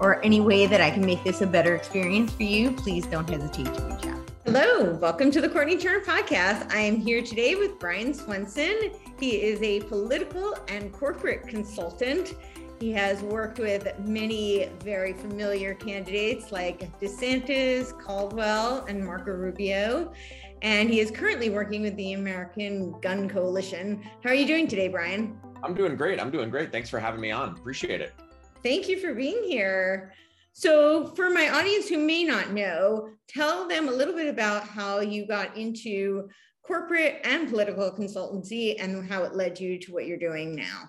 or any way that I can make this a better experience for you, please don't hesitate to reach out. Hello, welcome to the Courtenay Turner podcast. I am here today with Brian Swensen. He is a political and corporate consultant. He has worked with many very familiar candidates like DeSantis, Caldwell, and Marco Rubio. And he is currently working with the American Gun Coalition. How are you doing today, Brian? I'm doing great. I'm doing great. Thanks for having me on. Appreciate it. Thank you for being here. So, for my audience who may not know, tell them a little bit about how you got into corporate and political consultancy and how it led you to what you're doing now.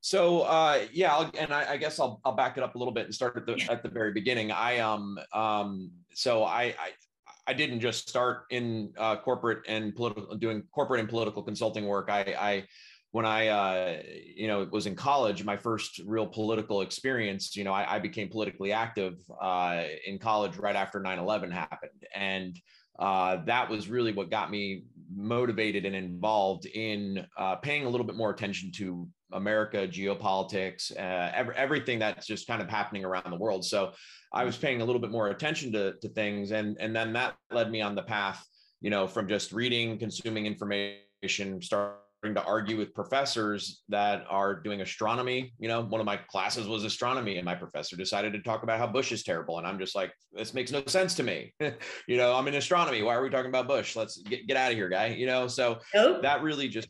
So uh, yeah, I'll, and I, I, guess I'll, I'll back it up a little bit and start at the at the very beginning. I um um so I I, I didn't just start in uh, corporate and political doing corporate and political consulting work. I I when I, uh, you know, was in college, my first real political experience, you know, I, I became politically active uh, in college right after 9-11 happened. And uh, that was really what got me motivated and involved in uh, paying a little bit more attention to America, geopolitics, uh, every, everything that's just kind of happening around the world. So I was paying a little bit more attention to, to things. And, and then that led me on the path, you know, from just reading, consuming information, start to argue with professors that are doing astronomy. You know, one of my classes was astronomy, and my professor decided to talk about how Bush is terrible. And I'm just like, this makes no sense to me. you know, I'm in astronomy. Why are we talking about Bush? Let's get, get out of here, guy. You know, so nope. that really just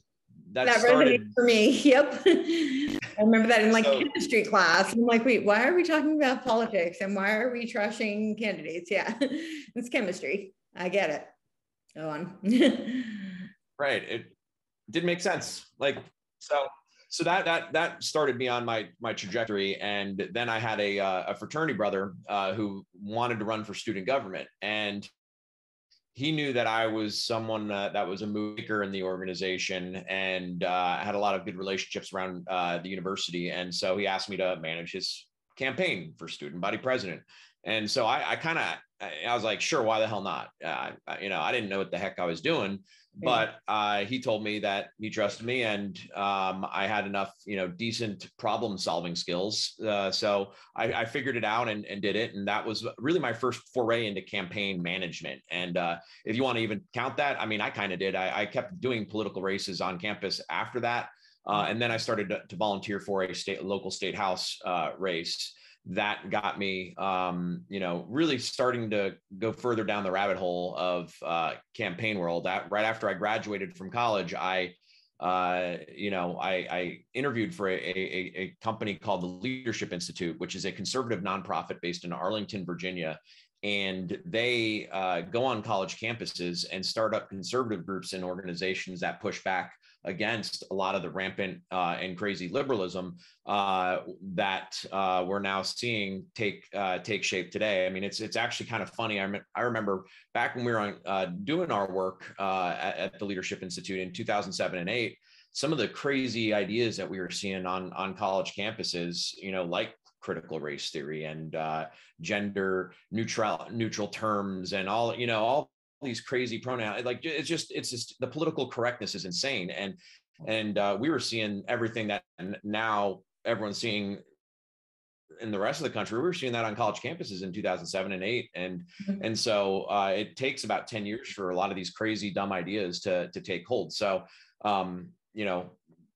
that, that started for me. Yep. I remember that in like so, chemistry class. I'm like, wait, why are we talking about politics and why are we trashing candidates? Yeah, it's chemistry. I get it. Go on. right. It didn't make sense. Like so so that that that started me on my my trajectory. And then i had a uh, a fraternity brother uh, who wanted to run for student government. And he knew that i was someone uh, that was a maker in the organization and uh, had a lot of good relationships around uh, the university. And so he asked me to manage his campaign for student body president. And so i, I kind of I was like, sure, why the hell not? Uh, you know, I didn't know what the heck I was doing, but uh, he told me that he trusted me and um, I had enough, you know, decent problem solving skills. Uh, so I, I, figured it out and, and, did it. And that was really my first foray into campaign management. And uh, if you want to even count that, I mean, I kind of did. I, I, kept doing political races on campus after that. Uh, and then I started to, to, volunteer for a state, local state house uh, race that got me, um, you know, really starting to go further down the rabbit hole of uh, campaign world. That right after I graduated from college, I, uh, you know, I, I interviewed for a, a, a, company called the Leadership Institute, which is a conservative nonprofit based in Arlington, Virginia. And they uh, go on college campuses and start up conservative groups and organizations that push back against a lot of the rampant uh, and crazy liberalism uh, that uh, we're now seeing take uh, take shape today. I mean, it's it's actually kind of funny. I, I remember back when we were on, uh, doing our work uh, at, at, the Leadership Institute in 2007 and eight. Some of the crazy ideas that we were seeing on on college campuses, you know, like critical race theory and gender neutral neutral terms and all you know all these crazy pronouns like it's just it's just the political correctness is insane and and uh, we were seeing everything that now everyone's seeing in the rest of the country we were seeing that on college campuses in 2007 and 8 and mm-hmm. and so uh, it takes about 10 years for a lot of these crazy dumb ideas to to take hold so um, you know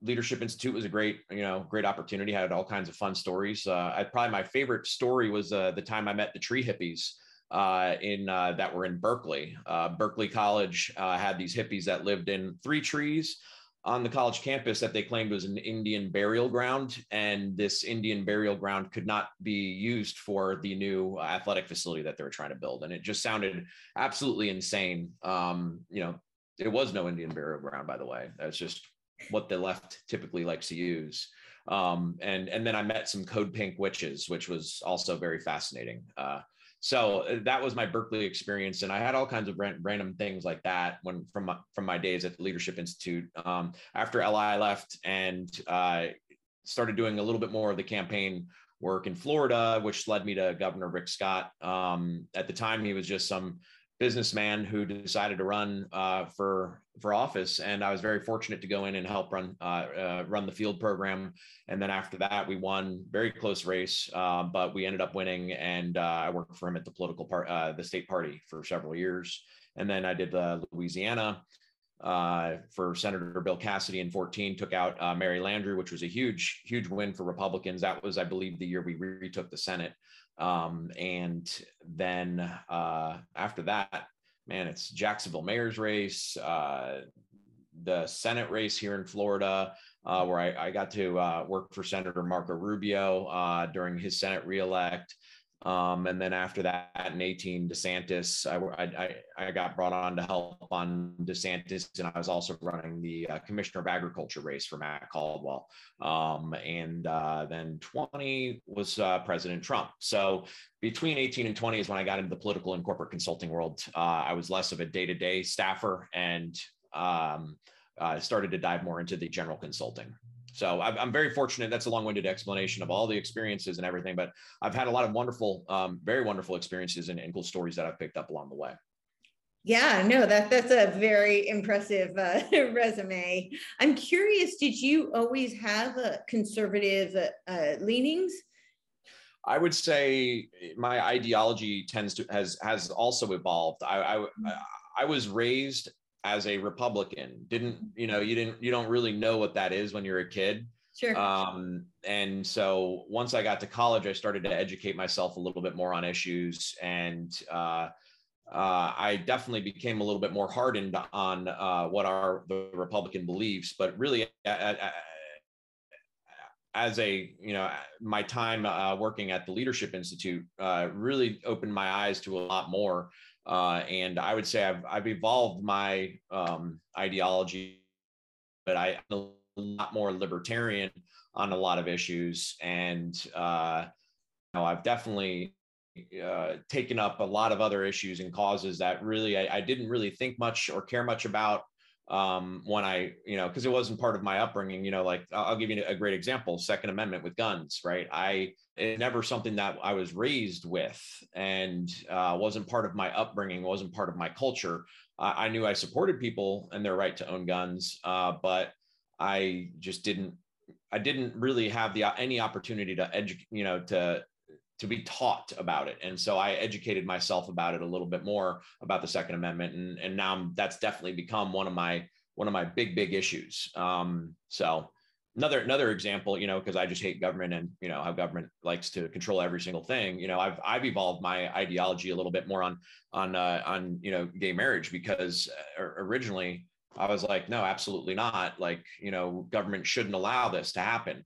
leadership institute was a great you know great opportunity had all kinds of fun stories uh, I, probably my favorite story was uh, the time i met the tree hippies uh, in uh, that were in Berkeley. Uh, Berkeley College uh, had these hippies that lived in three trees on the college campus that they claimed was an Indian burial ground, and this Indian burial ground could not be used for the new athletic facility that they were trying to build, and it just sounded absolutely insane. Um, you know, it was no Indian burial ground, by the way. That's just what the left typically likes to use. Um, and and then I met some Code Pink witches, which was also very fascinating. Uh, so uh, that was my Berkeley experience, and I had all kinds of random things like that when from my, from my days at the Leadership Institute. Um, after LI left and uh, started doing a little bit more of the campaign work in Florida, which led me to Governor Rick Scott. Um, at the time, he was just some businessman who decided to run uh, for for office, and I was very fortunate to go in and help run uh, uh, run the field program. And then after that, we won very close race, uh, but we ended up winning. And uh, I worked for him at the political part, uh, the state party, for several years. And then I did the Louisiana. for Senator Bill Cassidy in 14, took out Mary Landrieu, which was a huge, huge win for Republicans. That was, I believe, the year we retook the Senate. Um, and then uh, after that, man, it's Jacksonville mayor's race, uh, the Senate race here in Florida, uh, where I, I, got to uh, work for Senator Marco Rubio uh, during his Senate reelect. Um, and then after that, in 18, DeSantis, I, I, I, got brought on to help on DeSantis, and I was also running the uh, Commissioner of Agriculture race for Matt Caldwell. Um, and uh, then 20 was uh, President Trump. So between 18 and 20 is when I got into the political and corporate consulting world. Uh, I was less of a day to day staffer and um, started to dive more into the general consulting. So I'm very fortunate. That's a long-winded explanation of all the experiences and everything, but I've had a lot of wonderful, um, very wonderful experiences and, and, cool stories that I've picked up along the way. Yeah, no, that that's a very impressive uh, resume. I'm curious, did you always have a conservative uh, leanings? I would say my ideology tends to has has also evolved. I I, mm-hmm. I was raised as a Republican. Didn't you know? You didn't. You don't really know what that is when you're a kid. Sure. Um, and so once I got to college, I started to educate myself a little bit more on issues, and uh, uh, I definitely became a little bit more hardened on uh, what are the Republican beliefs. But really, as a you know, my time uh, working at the Leadership Institute uh, really opened my eyes to a lot more uh, and I would say I've, I've evolved my um, ideology, but I, am a lot more libertarian on a lot of issues. And uh, you know, I've definitely uh, taken up a lot of other issues and causes that really I, I didn't really think much or care much about um, when I, you know, because it wasn't part of my upbringing, you know, like I'll give you a great example Second Amendment with guns, right? I, it's never something that I was raised with and uh, wasn't part of my upbringing, wasn't part of my culture. I, I knew I supported people and their right to own guns, uh, but I just didn't, I didn't really have the any opportunity to educate, you know, to to be taught about it. And so I educated myself about it a little bit more about the Second Amendment, and and now that's definitely become one of my one of my big big issues. Um, so another another example, you know, because I just hate government and you know how government likes to control every single thing. You know, I've I've evolved my ideology a little bit more on on uh, on you know gay marriage because uh, originally I was like, no, absolutely not. Like, you know, government shouldn't allow this to happen.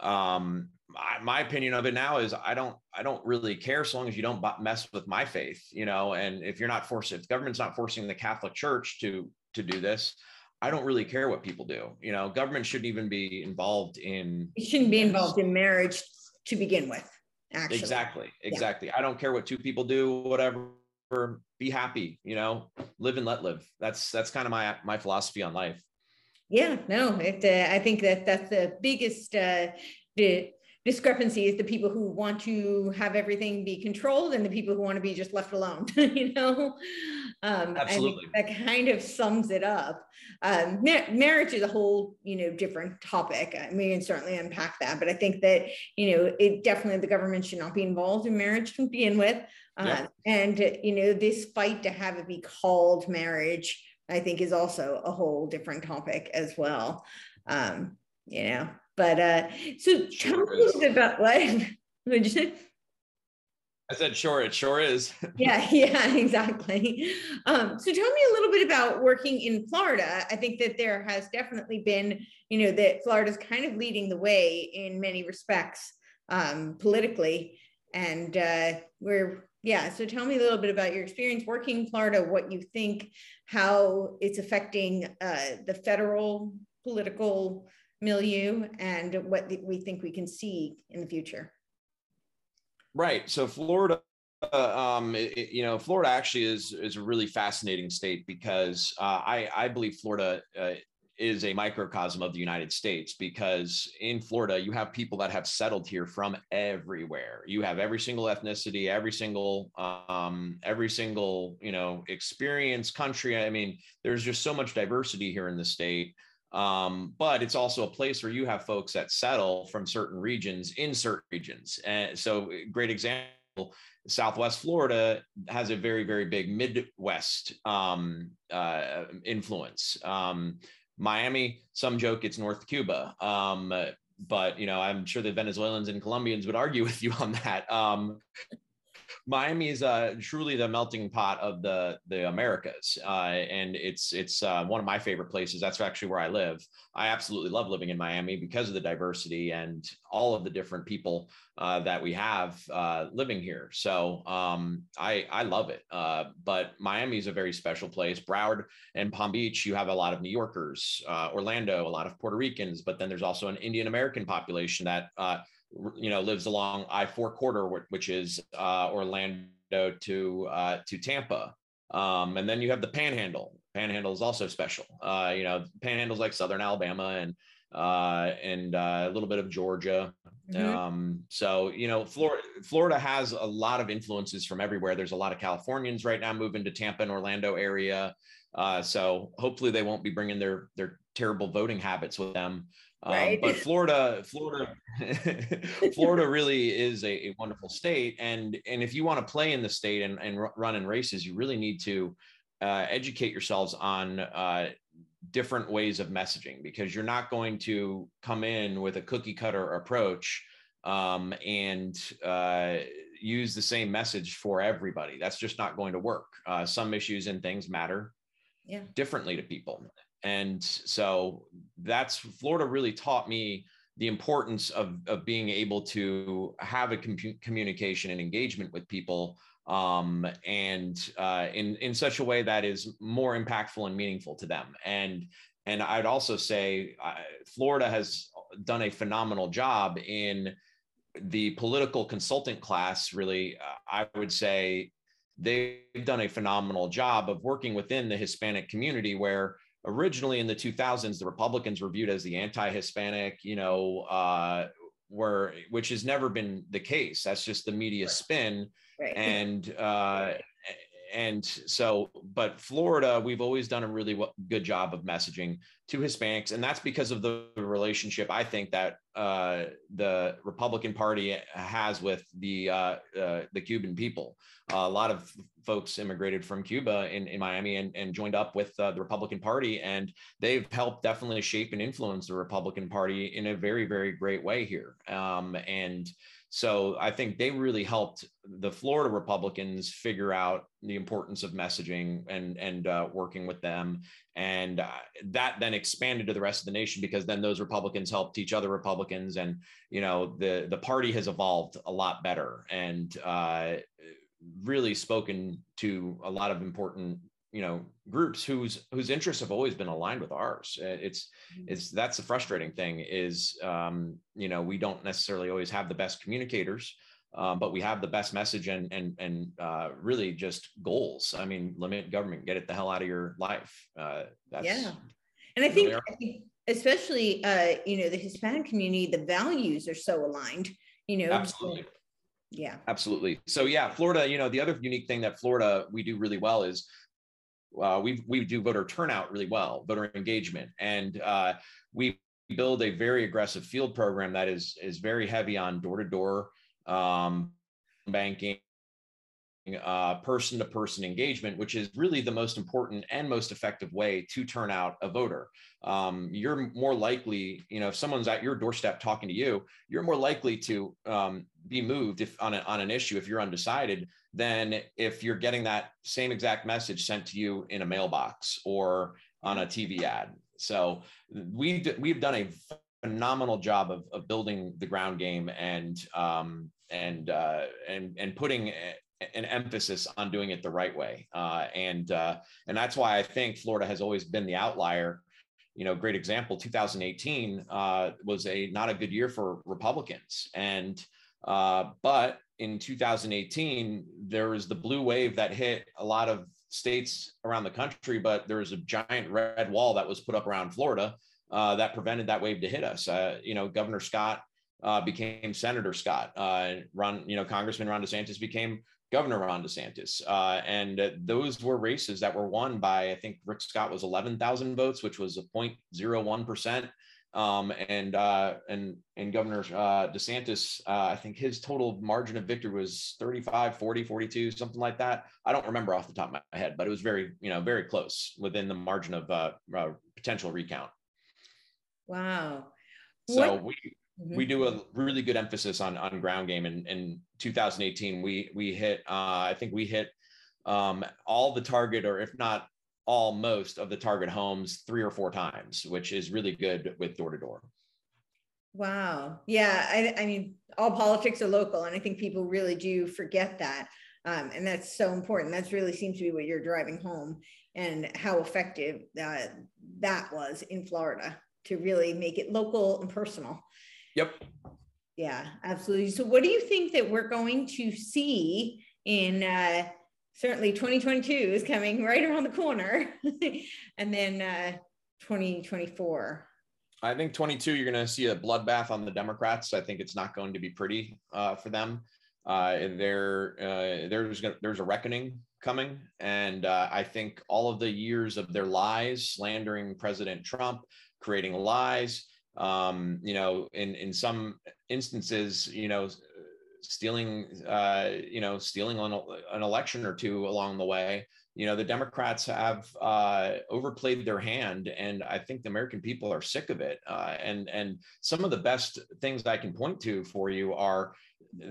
Um, my, my opinion of it now is I don't I don't really care so long as you don't mess with my faith, you know. And if you're not forcing, if government's not forcing the Catholic Church to to do this, I don't really care what people do. You know, government shouldn't even be involved in. It shouldn't be involved in marriage to begin with. Actually, exactly, exactly. Yeah. I don't care what two people do, whatever. Be happy, you know, live and let live. That's that's kind of my my philosophy on life. Yeah, no, it, uh, I think that that's the biggest uh, the discrepancy is the people who want to have everything be controlled and the people who want to be just left alone you know? Um Absolutely. that kind of sums it up. Um mar- marriage is a whole you know different topic. I mean, we can certainly unpack that but i think that you know it definitely the government should not be involved in marriage to begin with. Uh, yeah. and you know this fight to have it be called marriage i think is also a whole different topic as well. Um you know but uh, so tell me a little bit about what, did you say? I said, sure, it sure is. yeah, yeah, exactly. Um, so tell me a little bit about working in Florida. I think that there has definitely been, you know, that Florida's kind of leading the way in many respects um, politically. And uh, we're, yeah, so tell me a little bit about your experience working in Florida, what you think, how it's affecting uh, the federal political milieu and what we think we can see in the future. Right. So Florida, uh, um, it, you know, Florida actually is is a really fascinating state because uh, I I believe Florida uh, is a microcosm of the United States because in Florida, you have people that have settled here from everywhere. You have every single ethnicity, every single, um, every single, you know, experience, country. I mean, there's just so much diversity here in the state. Um, but it's also a place where you have folks that settle from certain regions in certain regions. And so, great example Southwest Florida has a very, very big Midwest um, uh, influence. Um, Miami, some joke it's North Cuba. Um, but you know, I'm sure the Venezuelans and Colombians would argue with you on that. Um, Miami is uh, truly the melting pot of the the Americas, uh, and it's it's uh, one of my favorite places. That's actually where I live. I absolutely love living in Miami because of the diversity and all of the different people uh, that we have uh, living here. So um, I I love it. Uh, but Miami is a very special place. Broward and Palm Beach, you have a lot of New Yorkers. Orlando, a lot of Puerto Ricans, but then there's also an Indian American population that you know lives along I four corridor, which is uh, Orlando to uh, to Tampa, um, and then you have the Panhandle. Panhandle is also special. Uh, you know, Panhandle's like Southern Alabama and uh, and uh, a little bit of Georgia. Mm-hmm. Um, so you know, Florida Florida has a lot of influences from everywhere. There's a lot of Californians right now moving to Tampa and Orlando area. Uh, so hopefully they won't be bringing their their terrible voting habits with them. Um, right. but Florida, Florida, Florida really is a, a, wonderful state. And, and if you want to play in the state and, and run in races, you really need to uh, educate yourselves on uh, different ways of messaging because you're not going to come in with a cookie cutter approach um, and uh, use the same message for everybody. That's just not going to work. Uh, some issues and things matter yeah. differently to people. And so that's Florida really taught me the importance of, of being able to have a com- communication and engagement with people um, and uh, in, in such a way that is more impactful and meaningful to them. And, and I'd also say uh, Florida has done a phenomenal job in the political consultant class. Really, uh, I would say they've done a phenomenal job of working within the Hispanic community where originally in the 2000s the republicans were viewed as the anti-hispanic you know uh were which has never been the case that's just the media right. spin right. and uh and so but florida we've always done a really good job of messaging to hispanics and that's because of the relationship i think that uh, the republican party has with the uh, uh, the cuban people a lot of folks immigrated from Cuba in, in Miami and, and joined up with uh, the Republican Party. And they've helped definitely shape and influence the Republican Party in a very, very great way here. Um, and so I think they really helped the Florida Republicans figure out the importance of messaging and and uh, working with them, and uh, that then expanded to the rest of the nation because then those Republicans helped each other Republicans, and you know the the party has evolved a lot better, and uh, really spoken to a lot of important you know groups whose whose interests have always been aligned with ours. Uh, it's mm-hmm. it's that's the frustrating thing is um, you know we don't necessarily always have the best communicators um, but we have the best message and and and uh, really just goals. I mean limit government get it the hell out of your life. Uh, that's yeah. And i think, really I think especially uh, you know the hispanic community the values are so aligned you know absolutely. Yeah. Absolutely. So yeah florida you know the other unique thing that florida we do really well is uh, we we do voter turnout really well voter engagement. And uh, we build a very aggressive field program that is is very heavy on door-to-door um, banking uh, person-to-person engagement, which is really the most important and most effective way to turn out a voter. Um, you're more likely, you know, if someone's at your doorstep talking to you, you're more likely to um, be moved if on, a, on an issue if you're undecided than if you're getting that same exact message sent to you in a mailbox or on a TV ad. So we we've done a phenomenal job of, of building the ground game and um, and uh, and and putting an emphasis on doing it the right way, uh, and uh, and that's why I think Florida has always been the outlier you know, great example. 2018 uh, was a not a good year for Republicans, and uh, but in 2018 there was the blue wave that hit a lot of states around the country, but there was a giant red wall that was put up around Florida uh, that prevented that wave to hit us. Uh, you know, Governor Scott uh, became Senator Scott. Uh, Ron, you know, Congressman Ron DeSantis became Governor Ron DeSantis. Uh, and uh, those were races that were won by, I think Rick Scott was 11,000 votes, which was a 0.01%. Um, and uh, and and Governor uh, DeSantis, uh, I think his total margin of victory was 35, 40, 42, something like that. I don't remember off the top of my head, but it was very, you know, very close within the margin of uh, potential recount. Wow. So what? we mm-hmm. we do a really good emphasis on on ground game. And in 2018, we we hit, uh, I think we hit um, all the target, or if not all most of the target homes three or four times, which is really good with door to door. Wow. Yeah. I, I, mean, all politics are local, and I think people really do forget that. Um, and that's so important. That's really seems to be what you're driving home and how effective uh, that was in Florida to really make it local and personal. Yep. Yeah, absolutely. So, what do you think that we're going to see in uh, certainly 2022 is coming right around the corner. and then uh, 2024. I think 22, you're going to see a bloodbath on the Democrats. I think it's not going to be pretty uh, for them. Uh, there, uh, there's gonna, there's a reckoning coming, and uh, I think all of the years of their lies, slandering President Trump, creating lies, um, you know, in in some instances, you know, stealing, uh, you know, stealing on an election or two along the way. You know, the Democrats have uh, overplayed their hand, and I think the American people are sick of it. Uh, and and some of the best things I can point to for you are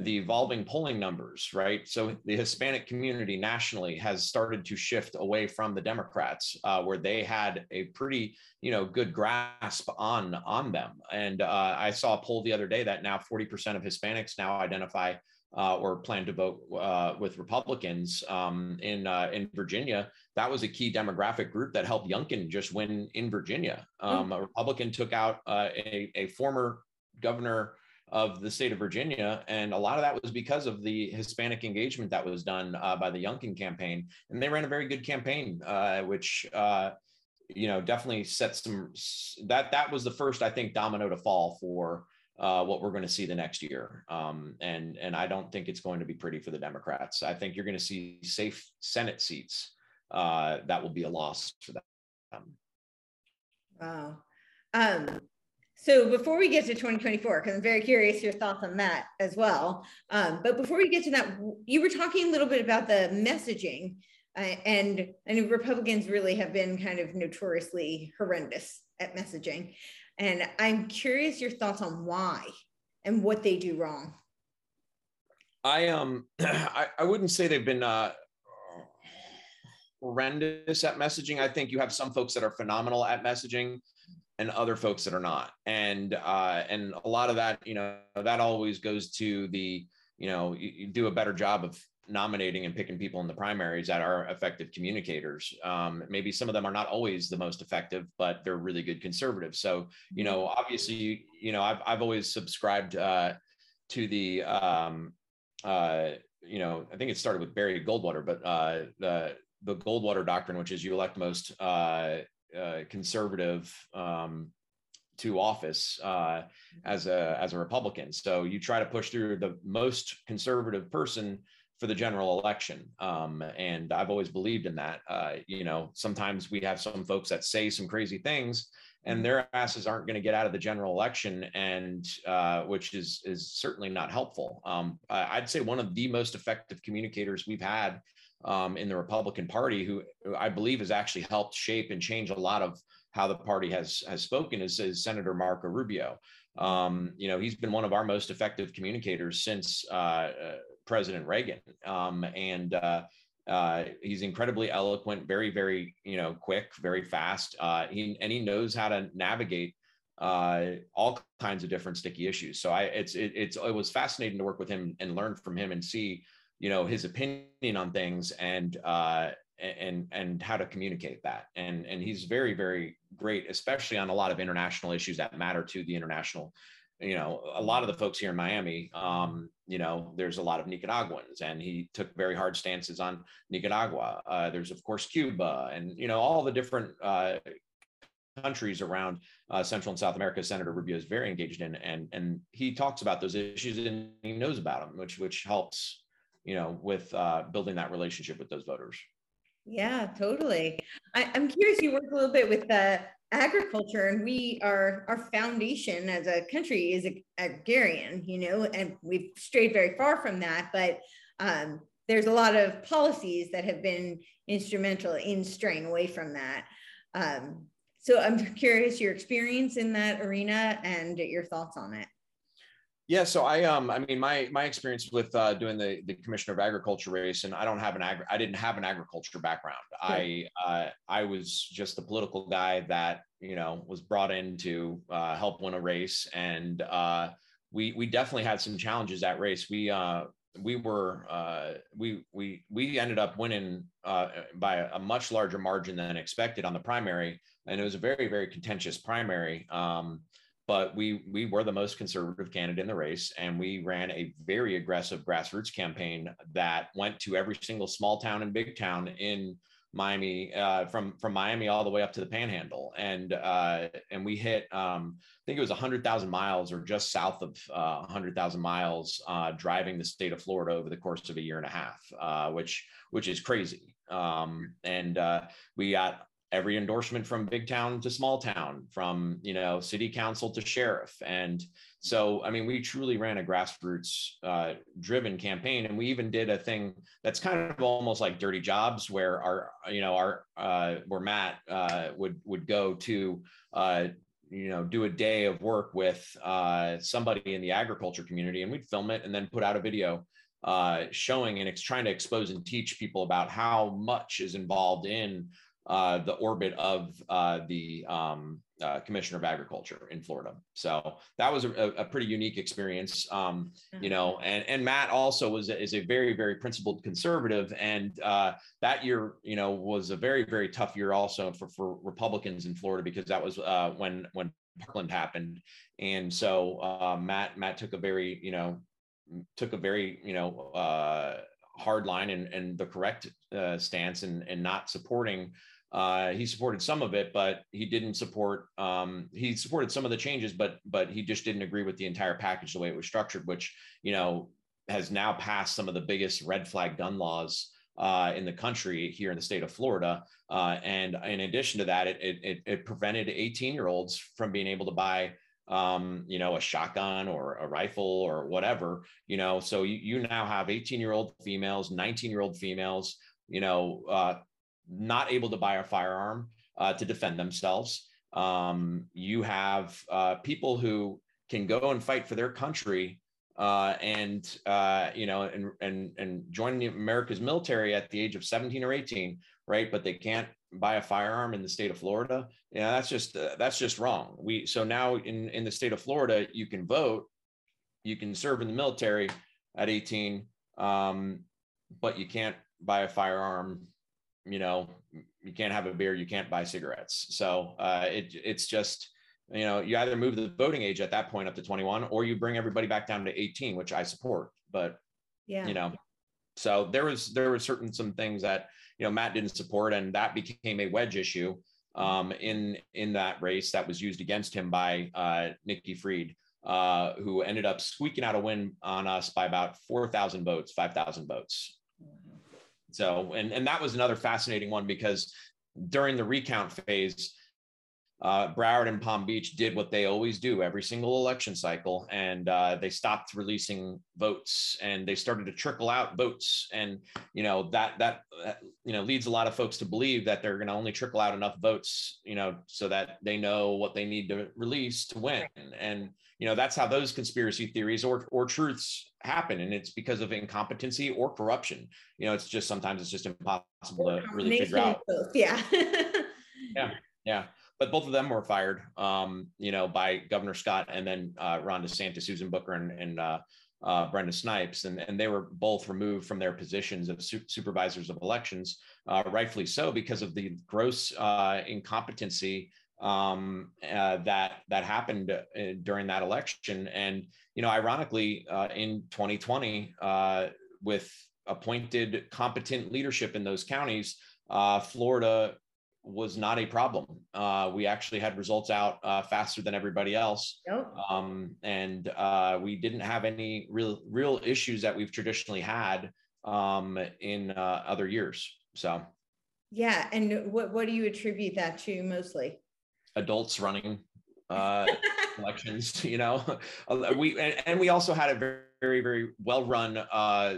the evolving polling numbers, right? So the Hispanic community nationally has started to shift away from the Democrats, uh, where they had a pretty, you know, good grasp on on them. And uh, I saw a poll the other day that now 40% of Hispanics now identify uh, or plan to vote uh, with Republicans um, in uh, in Virginia. That was a key demographic group that helped Youngkin just win in Virginia. Um, A Republican took out uh, a, a former governor of the state of Virginia. And a lot of that was because of the Hispanic engagement that was done uh, by the Youngkin campaign. And they ran a very good campaign, uh, which, uh, you know, definitely set some, that, that was the first, I think, domino to fall for uh, what we're going to see the next year. Um, and, and I don't think it's going to be pretty for the Democrats. I think you're going to see safe Senate seats. Uh, that will be a loss for them. Wow. Um, so before we get to 2024, because I'm very curious your thoughts on that as well. Um, but before we get to that, you were talking a little bit about the messaging, uh, and I know Republicans really have been kind of notoriously horrendous at messaging. And I'm curious your thoughts on why and what they do wrong. I um I, I wouldn't say they've been uh horrendous at messaging. I think you have some folks that are phenomenal at messaging and other folks that are not. And uh, and a lot of that you know that always goes to the you know you, you, do a better job of nominating and picking people in the primaries that are effective communicators. Um, maybe some of them are not always the most effective but they're really good conservatives. So you know obviously you know i've, I've always subscribed uh, to the um, uh, you know i think it started with barry goldwater but uh, the the goldwater doctrine which is you elect most uh, uh, conservative um, to office uh, as a as a Republican. So you try to push through the most conservative person for the general election, um, and I've always believed in that. Uh, you know, sometimes we have some folks that say some crazy things, and their asses aren't going to get out of the general election, and uh, which is is certainly not helpful. Um, I'd say one of the most effective communicators we've had um, in the Republican Party, who I believe has actually helped shape and change a lot of how the party has has spoken, is, is Senator Marco Rubio. Um, you know, he's been one of our most effective communicators since uh, uh, President Reagan, um, and uh, uh, he's incredibly eloquent, very, very, you know, quick, very fast. Uh, he, and he knows how to navigate uh, all kinds of different sticky issues. So I, it's, it, it's, it was fascinating to work with him and learn from him and see you know his opinion on things and uh, and and how to communicate that. And and he's very very great especially on a lot of international issues that matter to the international you know a lot of the folks here in miami um, you know there's a lot of nicaraguans and he took very hard stances on nicaragua. Uh, there's of course cuba and you know all the different uh, countries around uh, Central and South America, Senator Rubio is very engaged in, and and he talks about those issues and he knows about them, which which helps, you know, with uh, building that relationship with those voters. Yeah, totally. I, am curious. You work a little bit with uh, agriculture, and we are our foundation as a country is agrarian, you know, and we've strayed very far from that. But um, there's a lot of policies that have been instrumental in straying away from that. Um, so I'm curious your experience in that arena and your thoughts on it. Yeah, so I um I mean my my experience with uh, doing the the commissioner of agriculture race, and I don't have an agri I didn't have an agriculture background. I uh, I was just a political guy that you know was brought in to uh, help win a race, and uh, we we definitely had some challenges at race. We uh we were uh we we we ended up winning uh by a much larger margin than expected on the primary, and it was a very very contentious primary. Um, but we we were the most conservative candidate in the race and we ran a very aggressive grassroots campaign that went to every single small town and big town in Miami, uh, from from Miami all the way up to the Panhandle, and uh, and we hit, um, I think it was hundred thousand miles or just south of uh, hundred thousand miles, uh, driving the state of Florida over the course of a year and a half, uh, which which is crazy. Um, and uh, we got every endorsement from big town to small town, from you know city council to sheriff, and so I mean we truly ran a grassroots uh, driven campaign, and we even did a thing that's kind of almost like dirty jobs, where our you know our uh, where Matt uh, would would go to uh, you know do a day of work with uh, somebody in the agriculture community, and we'd film it and then put out a video uh, showing and it's trying to expose and teach people about how much is involved in uh, the orbit of uh, the um, uh, Commissioner of Agriculture in Florida. So that was a, a pretty unique experience, um, you know. Mm-hmm. And and Matt also was is a very very principled conservative, and uh, that year, you know, was a very very tough year also for for Republicans in Florida because that was uh, when when Parkland happened, and so uh, Matt Matt took a very you know took a very you know hard line and, and the correct uh, stance and, and not supporting uh, he supported some of it, but he didn't support. Um, he supported some of the changes, but but he just didn't agree with the entire package the way it was structured, which you know has now passed some of the biggest red flag gun laws uh, in the country here in the state of Florida. Uh, and in addition to that, it, it, it prevented 18 year olds from being able to buy, um, you know, a shotgun or a rifle or whatever, you know, so you, you now have 18 year old females, 19 year old females, you know, uh, not able to buy a firearm uh, to defend themselves. Um, you have uh, people who can go and fight for their country uh, and uh, you know and and and join the America's military at the age of 17 or 18, right? But they can't buy a firearm in the state of Florida. Yeah, that's just uh, that's just wrong. We so now in in the state of Florida, you can vote, you can serve in the military at 18, um, but you can't buy a firearm you know, you can't have a beer, you can't buy cigarettes. So uh, it, it's just, you know, you either move the voting age at that point up to 21 or you bring everybody back down to 18, which I support. But, yeah, you know, so there was, there were certain, some things that, you know, Matt didn't support and that became a wedge issue um, in, in that race that was used against him by uh, Nikki Fried. Uh, who ended up squeaking out a win on us by about 4,000 votes, 5,000 votes. So, and, and that was another fascinating one because during the recount phase, uh, Broward and Palm Beach did what they always do every single election cycle, and uh, they stopped releasing votes, and they started to trickle out votes, and you know that that you know leads a lot of folks to believe that they're going to only trickle out enough votes, you know, so that they know what they need to release to win, and you know that's how those conspiracy theories or or truths happen, and it's because of incompetency or corruption. You know, it's just sometimes it's just impossible to really figure out. Yeah. yeah. Yeah but both of them were fired, um, you know, by Governor Scott and then uh, Ron DeSantis, Susan Bucher, and, and uh, uh, Brenda Snipes, and, and they were both removed from their positions of su- supervisors of elections, uh, rightfully so, because of the gross uh, incompetency um, uh, that that happened uh, during that election. And you know, ironically, uh, in 2020, with appointed competent leadership in those counties, Florida was not a problem. Uh, we actually had results out uh, faster than everybody else, yep. um, and uh, we didn't have any real real issues that we've traditionally had um, in uh, other years. So, yeah, and what what do you attribute that to mostly? Adults running uh, elections, you know, we and, and, we also had a very very very well run uh,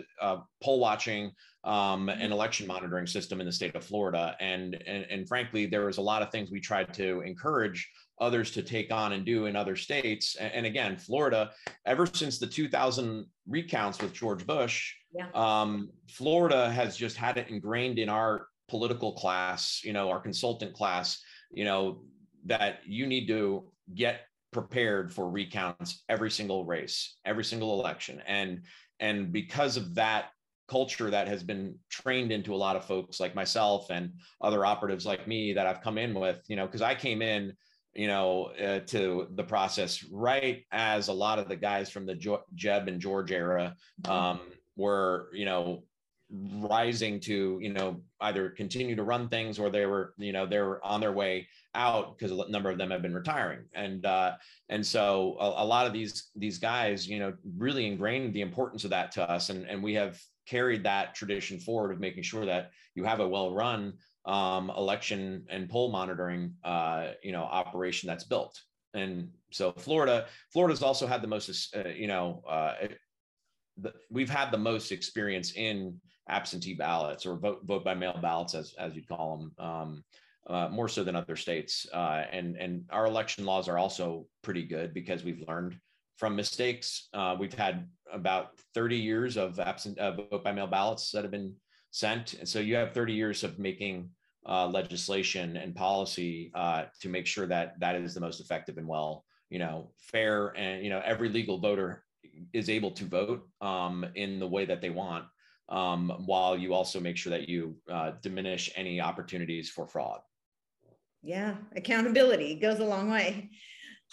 poll watching um, an mm-hmm. election monitoring system in the state of Florida. And, and, and frankly, there was a lot of things we tried to encourage others to take on and do in other states. And, and again, Florida, ever since the 2000 recounts with George Bush, yeah. um, Florida has just had it ingrained in our political class, you know, our consultant class, you know, that you need to get prepared for recounts every single race, every single election. And and because of that culture that has been trained into a lot of folks like myself and other operatives like me that I've come in with, you know, because I came in, you know, uh, to the process right as a lot of the guys from the jo- Jeb and George era mm-hmm. um, were, you know, rising to, you know, either continue to run things or they were, you know, they were on their way out because a number of them have been retiring and uh, and so a, a, lot of these these guys you know really ingrained the importance of that to us and and we have carried that tradition forward of making sure that you have a well-run um, election and poll monitoring, uh, you know, operation that's built. And so Florida, Florida's also had the most, uh, you know, uh, the, we've had the most experience in absentee ballots or vote vote by mail ballots, as as you call them, um, uh, more so than other states. Uh, and and our election laws are also pretty good because we've learned from mistakes. Uh, we've had about 30 years of absent uh, vote by mail ballots that have been sent. And so you have 30 years of making uh, legislation and policy uh, to make sure that that is the most effective and well, you know, fair and, you know, every legal voter is able to vote um, in the way that they want um, while you also make sure that you uh, diminish any opportunities for fraud. Yeah, accountability goes a long way.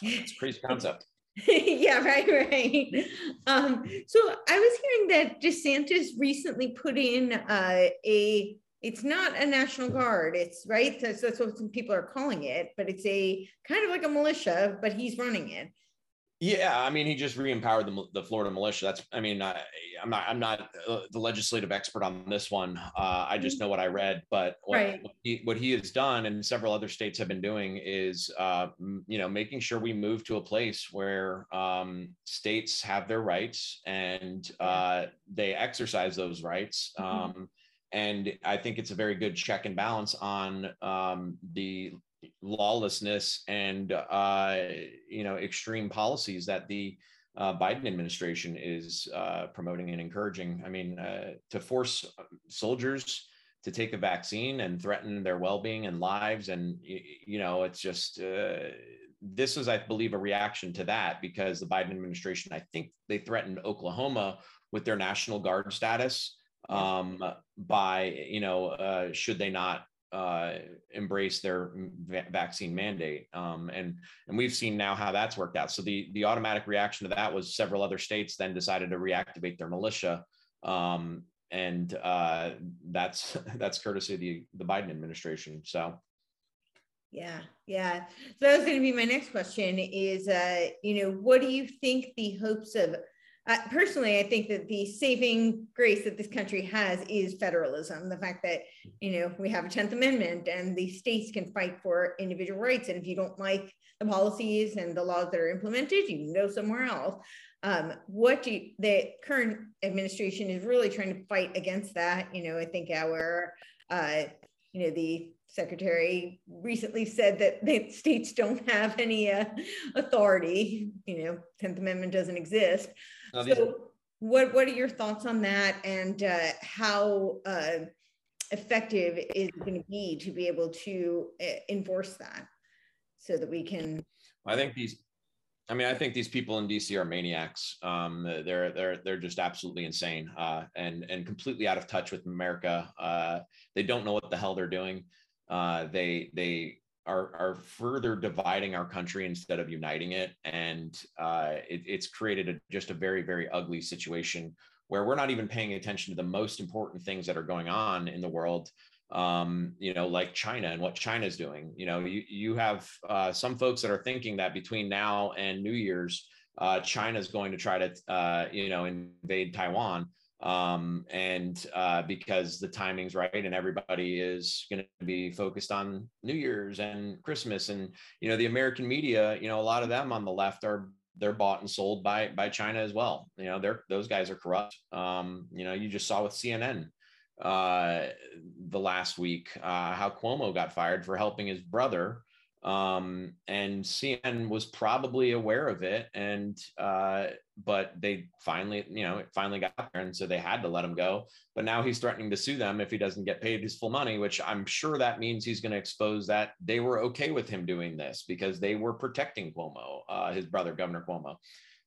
It's a crazy concept. yeah, right, right. Um, so I was hearing that DeSantis recently put in uh, a. It's not a national guard. It's right. That's, that's what some people are calling it, but it's a kind of like a militia, but he's running it. Yeah, I mean, he just re-empowered the, the Florida militia. That's, I mean, I, am not, I'm not uh, the legislative expert on this one. Uh, I just mm-hmm. know what I read. But what, right. what, he, what, he, has done, and several other states have been doing, is, uh, you know, making sure we move to a place where um, states have their rights and uh, they exercise those rights. Mm-hmm. Um, and I think it's a very good check and balance on um, the lawlessness and uh, you know extreme policies that the uh, Biden administration is uh, promoting and encouraging. I mean, uh, to force soldiers to take a vaccine and threaten their well-being and lives, and you know, it's just uh, this is, I believe, a reaction to that because the Biden administration, I think, they threatened Oklahoma with their National Guard status um, by you know uh, should they not uh, embrace their va- vaccine mandate. Um, and and we've seen now how that's worked out. So the the automatic reaction to that was several other states then decided to reactivate their militia. Um, and uh, that's that's courtesy of the the Biden administration. So. Yeah, yeah. So that was going to be my next question. Is uh, you know, what do you think the hopes of uh, personally, I think that the saving grace that this country has is federalism. The fact that you know we have a Tenth Amendment and the states can fight for individual rights, and if you don't like the policies and the laws that are implemented, you can go somewhere else. Um, what you, the current administration is really trying to fight against that? You know, I think our uh, you know the secretary recently said that the states don't have any uh, authority. You know, Tenth Amendment doesn't exist so what what are your thoughts on that and uh, how uh, effective is it going to be to be able to uh, enforce that so that we can i think these I mean, I think these people in DC are maniacs. Um, they're they're they're just absolutely insane uh, and and completely out of touch with America. Uh, they don't know what the hell they're doing. Uh, they they are are further dividing our country instead of uniting it, and uh, it, it's created a, just a very very ugly situation where we're not even paying attention to the most important things that are going on in the world um, you know, like China and what China is doing. You know, you, you have uh, some folks that are thinking that between now and New Year's, uh, China is going to try to, uh, you know, invade Taiwan. Um, and uh, because the timing's right and everybody is going to be focused on New Year's and Christmas. And, you know, the American media, you know, a lot of them on the left are they're bought and sold by by China as well. You know, they're those guys are corrupt. Um, you know, you just saw with CNN uh, the last week uh, how Cuomo got fired for helping his brother. Um, and CNN was probably aware of it, and uh, but they finally, you know, it finally got there, and so they had to let him go. But now he's threatening to sue them if he doesn't get paid his full money, which I'm sure that means he's going to expose that they were okay with him doing this because they were protecting Cuomo, uh, his brother, Governor Cuomo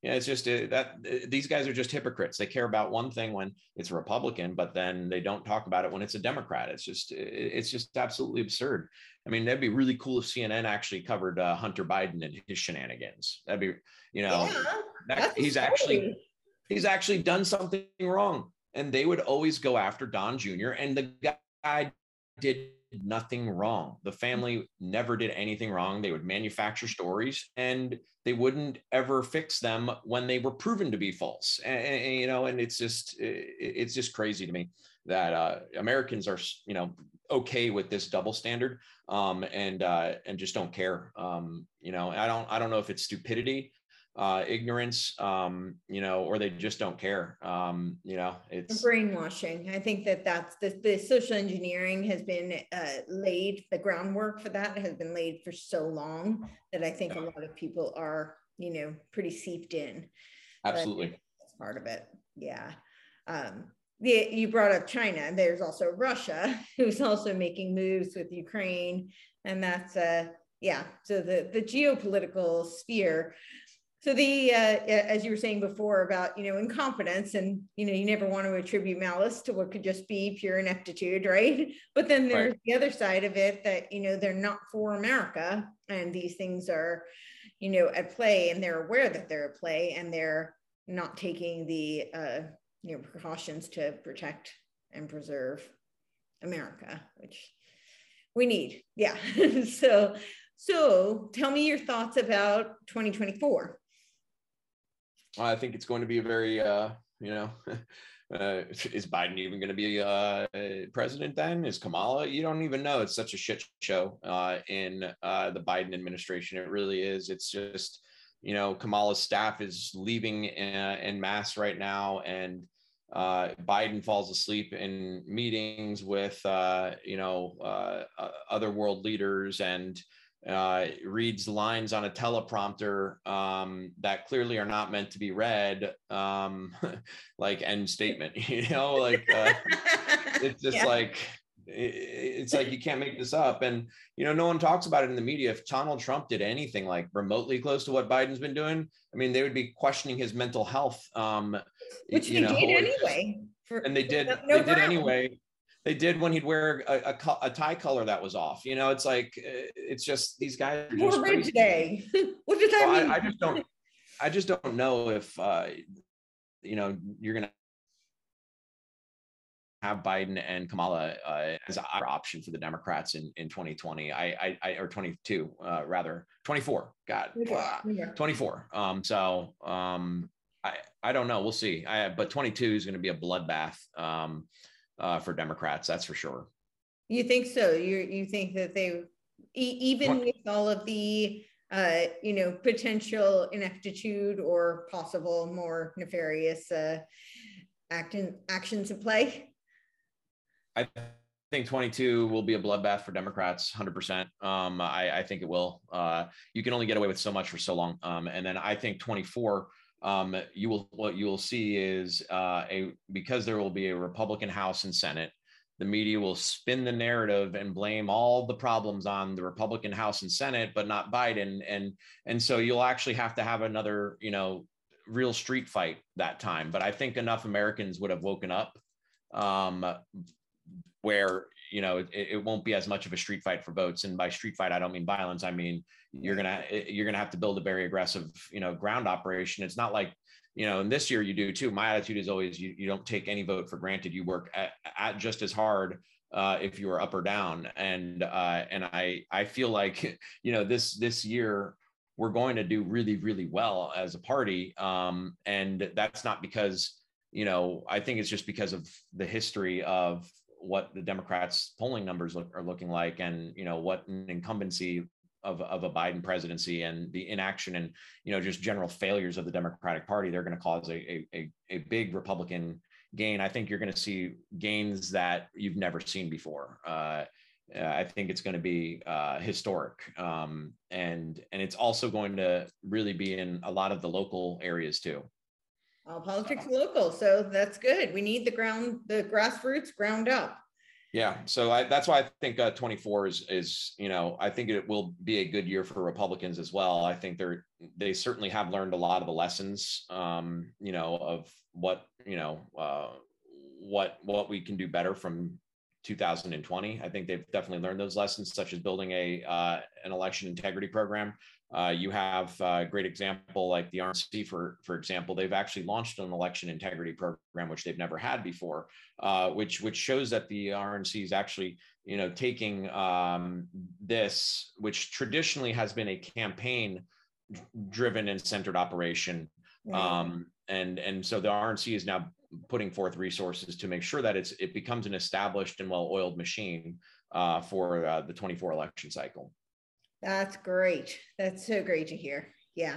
yeah, it's just uh, that uh, these guys are just hypocrites. They care about one thing when it's a Republican, but then they don't talk about it when it's a Democrat. It's just it's just absolutely absurd. I mean, that'd be really cool if CNN actually covered uh, Hunter Biden and his shenanigans. That'd be, you know, yeah, that, he's actually he's actually done something wrong, and they would always go after Don Jr. and the guy did nothing wrong. The family never did anything wrong. They would manufacture stories and they wouldn't ever fix them when they were proven to be false. And, and you know, and it's just it's just crazy to me that uh, Americans are you know okay with this double standard um, and uh, and just don't care. Um, you know, I don't I don't know if it's stupidity uh, ignorance, um, you know, or they just don't care. Um, you know, it's brainwashing. I think that that's the, the social engineering has been uh, laid, the groundwork for that has been laid for so long that I think yeah. a lot of people are, you know, pretty seeped in. Absolutely. That's part of it. Yeah. Um, the, you brought up China. There's also Russia, who's also making moves with Ukraine, and that's uh, yeah. So the the geopolitical sphere so the uh, as you were saying before about you know incompetence and you know you never want to attribute malice to what could just be pure ineptitude right? But then there's right. the other side of it that you know they're not for america and these things are you know at play and they're aware that they're at play and they're not taking the uh, you know precautions to protect and preserve america which we need. Yeah. So so tell me your thoughts about 2024 I think it's going to be a very, uh, you know, uh, is Biden even going to be uh, president then? Is Kamala? You don't even know. It's such a shit show uh, in uh, the Biden administration. It really is. It's just, you know, Kamala's staff is leaving in, uh, in mass right now, and uh, Biden falls asleep in meetings with, you know, other world leaders and uh, reads lines on a teleprompter um, that clearly are not meant to be read, um, like end statement. You know, like uh, it's just yeah. like it's like you can't make this up. And you know, no one talks about it in the media. If Donald Trump did anything like remotely close to what Biden's been doing, I mean, they would be questioning his mental health. Um, Which you know, did anyway. For, and they did. No they did anyway they did when he'd wear a, a, a, tie color that was off. You know, it's like uh, it's just these guys. Are just today. what does that well, mean? I, I, just don't. I just don't know if uh, you know you're gonna have Biden and Kamala uh, as our option for the Democrats in, in 2020. I, I, I or 22 uh, rather 24. God, okay. 24. Um, so um, I I don't know. We'll see. I, but 22 is going to be a bloodbath. Um, uh, for Democrats. That's for sure. You think so? You you think that they even with all of the uh, you know potential ineptitude or possible more nefarious uh, action actions at play? I think 22 will be a bloodbath for Democrats, 100%. Um, I, I, think it will. Uh, you can only get away with so much for so long. Um, and then I think 24 um, you will what you will see is uh, a because there will be a Republican House and Senate. the media will spin the narrative and blame all the problems on the Republican House and Senate, but not Biden. And and so you'll actually have to have another, you know, real street fight that time. But I think enough Americans would have woken up um, where you know it, it, won't be as much of a street fight for votes. And by street fight, I don't mean violence. I mean you're gonna you're gonna have to build a very aggressive, you know, ground operation. It's not like you know, and this year you do too. My attitude is always you, you don't take any vote for granted. You work at, at just as hard uh, if you are up or down. And uh, and I I feel like you know this this year we're going to do really really well as a party. Um, and that's not because you know I think it's just because of the history of what the Democrats polling numbers look, are looking like, and you know what an incumbency of, of a Biden presidency and the inaction and you know just general failures of the Democratic Party, they're going to cause a, a, a big Republican gain. I think you're going to see gains that you've never seen before. Uh, I think it's going to be uh, historic, um, and and it's also going to really be in a lot of the local areas too. All politics local, so that's good. We need the ground, the grassroots ground up. Yeah, so I, that's why I think uh, 24 is is you know I think it will be a good year for Republicans as well. I think they're they certainly have learned a lot of the lessons, um, you know, of what you know uh, what what we can do better from 2020. I think they've definitely learned those lessons, such as building a uh, an election integrity program. Uh, you have a great example like the RNC, for for example, they've actually launched an election integrity program, which they've never had before, uh, which which shows that the RNC is actually you know taking um, this, which traditionally has been a campaign driven and centered operation. Um, and and so the RNC is now putting forth resources to make sure that it's it becomes an established and well-oiled machine uh, for uh, the 24 election cycle. That's great. That's so great to hear. Yeah.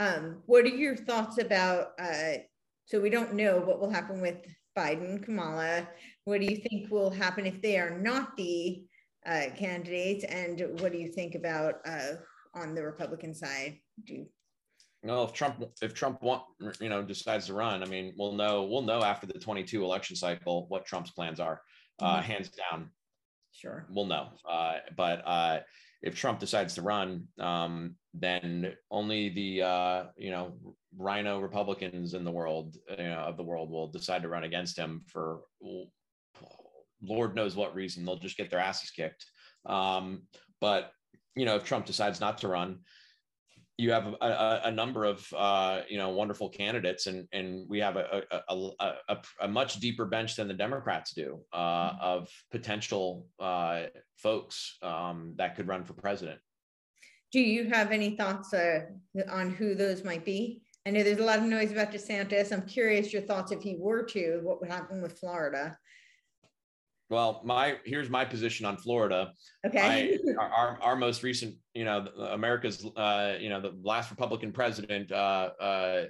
Um, what are your thoughts about? Uh, so we don't know what will happen with Biden, Kamala. What do you think will happen if they are not the uh, candidates? And what do you think about uh, on the Republican side? Do you no, if Trump if Trump want, you know decides to run, I mean, we'll know we'll know after the 22 election cycle what Trump's plans are. Uh, mm-hmm. hands down. Sure. We'll know. Uh, but uh, if Trump decides to run, um, then only the uh, you know RINO Republicans in the world you know, of the world will decide to run against him for Lord knows what reason. They'll just get their asses kicked. Um, but you know, if Trump decides not to run, you have a, a, a number of uh, you know wonderful candidates, and and we have a a, a, a much deeper bench than the Democrats do uh, mm-hmm. of potential uh, folks um, that could run for president. Do you have any thoughts uh, on who those might be? I know there's a lot of noise about DeSantis. I'm curious your thoughts if he were to, what would happen with Florida? Well, my here's my position on Florida. Okay. I, our, our most recent, you know, America's, uh, you know, the last Republican president, uh, uh,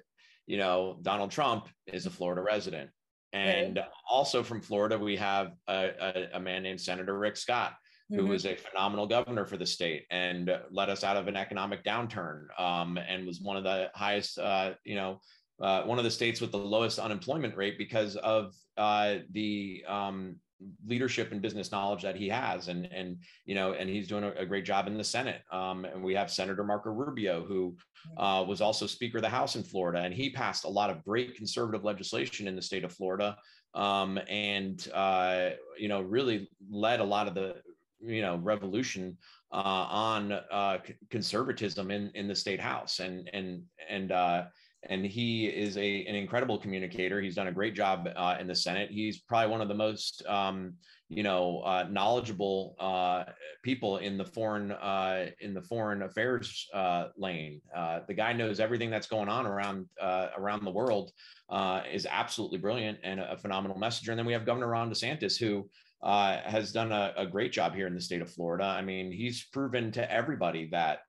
you know, Donald Trump is a Florida resident, and right. also from Florida we have a, a, a, man named Senator Rick Scott, who mm-hmm. was a phenomenal governor for the state and led us out of an economic downturn, um, and was one of the highest, uh, you know. Uh, one of the states with the lowest unemployment rate because of uh, the um, leadership and business knowledge that he has. And and you know and he's doing a, a great job in the senate. Um, and we have senator marco rubio who uh, was also speaker of the house in florida. And he passed a lot of great conservative legislation in the state of florida. Um, and uh, you know really led a lot of the you know revolution uh, on uh, conservatism in in the state house. And and and uh, and he is a an incredible communicator. He's done a great job uh, in the Senate. He's probably one of the most um, you know uh, knowledgeable uh, people in the foreign uh, in the foreign affairs uh, lane. Uh, the guy knows everything that's going on around around the world. is absolutely brilliant and a phenomenal messenger. And then we have Governor Ron DeSantis, who uh, has done a, a, great job here in the state of Florida. I mean, he's proven to everybody that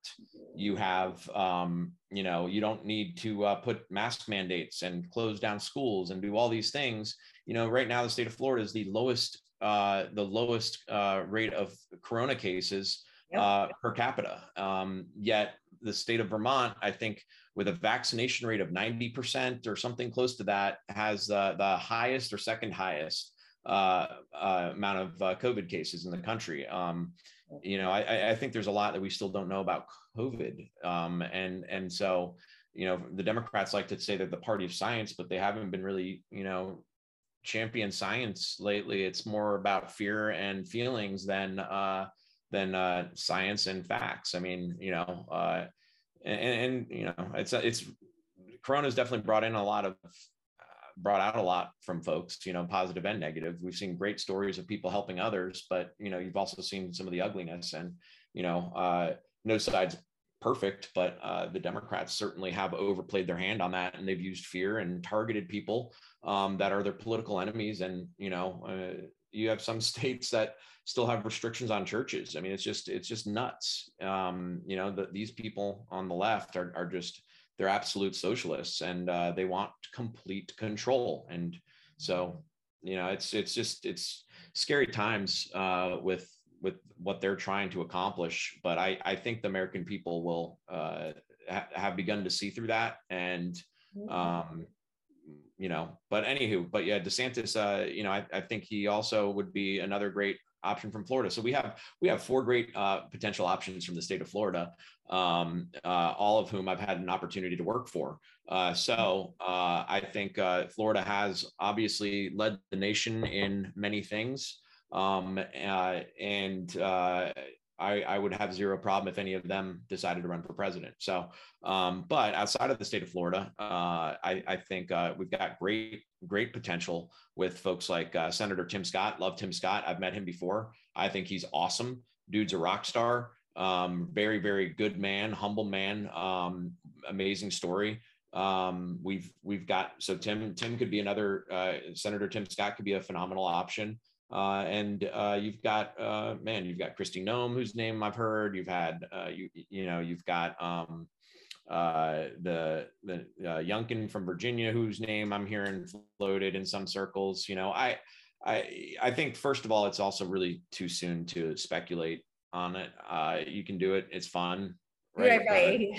you have, um, you know, you don't need to uh, put mask mandates and close down schools and do all these things. You know, right now the state of Florida is the lowest, uh, the lowest uh, rate of corona cases yep. Uh, per capita. Um, yet the state of Vermont, I think, with a vaccination rate of 90% or something close to that, has the highest or second highest uh, uh, amount of uh, COVID cases in the country. Um, you know, I, I, think there's a lot that we still don't know about COVID, um, and and so you know the Democrats like to say they're the party of science, but they haven't been really you know champion science lately. It's more about fear and feelings than uh, than uh, science and facts. I mean, you know, uh, and, and you know, it's it's Corona's definitely brought in a lot of brought out a lot from folks, you know, positive and negative. We've seen great stories of people helping others, but you know, you've also seen some of the ugliness and, you know, uh, no side's perfect, but uh, the Democrats certainly have overplayed their hand on that, and they've used fear and targeted people um, that are their political enemies. And you know, uh, you have some states that still have restrictions on churches. I mean, it's just it's just nuts. Um, you know, that these people on the left are are just they're absolute socialists and uh, they want complete control. And so, you know, it's it's just it's scary times uh, with with what they're trying to accomplish. But I I think the American people will uh, ha- have begun to see through that and. Mm-hmm. Um, you know, but anywho, but yeah, DeSantis, uh, you know, I, I think he also would be another great option from Florida. So we have we have four great uh, potential options from the state of Florida um, uh, all of whom I've had an opportunity to work for. Uh, so uh, I think uh, Florida has obviously led the nation in many things. Um, uh, and I, I, would have zero problem if any of them decided to run for president. So, um, but outside of the state of Florida, I, I, think we've got great, great potential with folks like Senator Tim Scott. Love Tim Scott. I've met him before. I think he's awesome. Dude's a rock star. Um, very, very good man, humble man, um, amazing story. Um, we've we've got so Tim Tim could be another uh, Senator Tim Scott could be a phenomenal option. Uh, and uh, you've got uh, man, you've got Kristi Noem, whose name I've heard. You've had uh, you you know you've got um, uh, the the uh, Youngkin from Virginia, whose name I'm hearing floated in some circles. You know, I I I think first of all, it's also really too soon to speculate on it. Uh, you can do it. It's fun. Right. Right.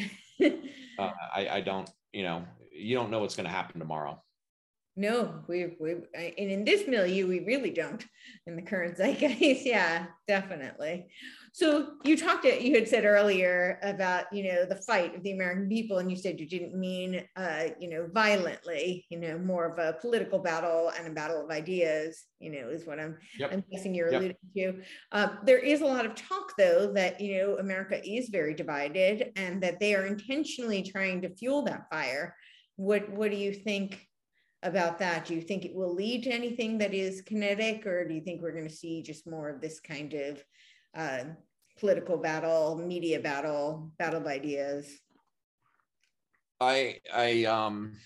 right. I, I don't, you know, you don't know what's going to happen tomorrow. No, we we and in this milieu we really don't in the current zeitgeist. yeah, definitely. So you talked, you had said earlier about, you know, the fight of the American people, and you said you didn't mean, uh, you know, violently, you know, more of a political battle and a battle of ideas, you know, is what I'm, yep. I'm guessing you're yep. alluding to. Uh, there is a lot of talk, though, that, you know, America is very divided and that they are intentionally trying to fuel that fire. What, what do you think about that? Do you think it will lead to anything that is kinetic, or do you think we're going to see just more of this kind of uh, political battle, media battle, battle of ideas? I, I, um,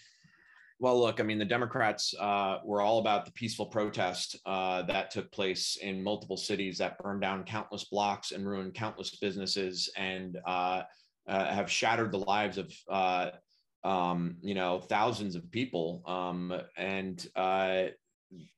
well, look, I mean, the Democrats uh, were all about the peaceful protest uh, that took place in multiple cities that burned down countless blocks and ruined countless businesses and uh, uh have shattered the lives of, uh, um, you know, thousands of people. Um, and uh,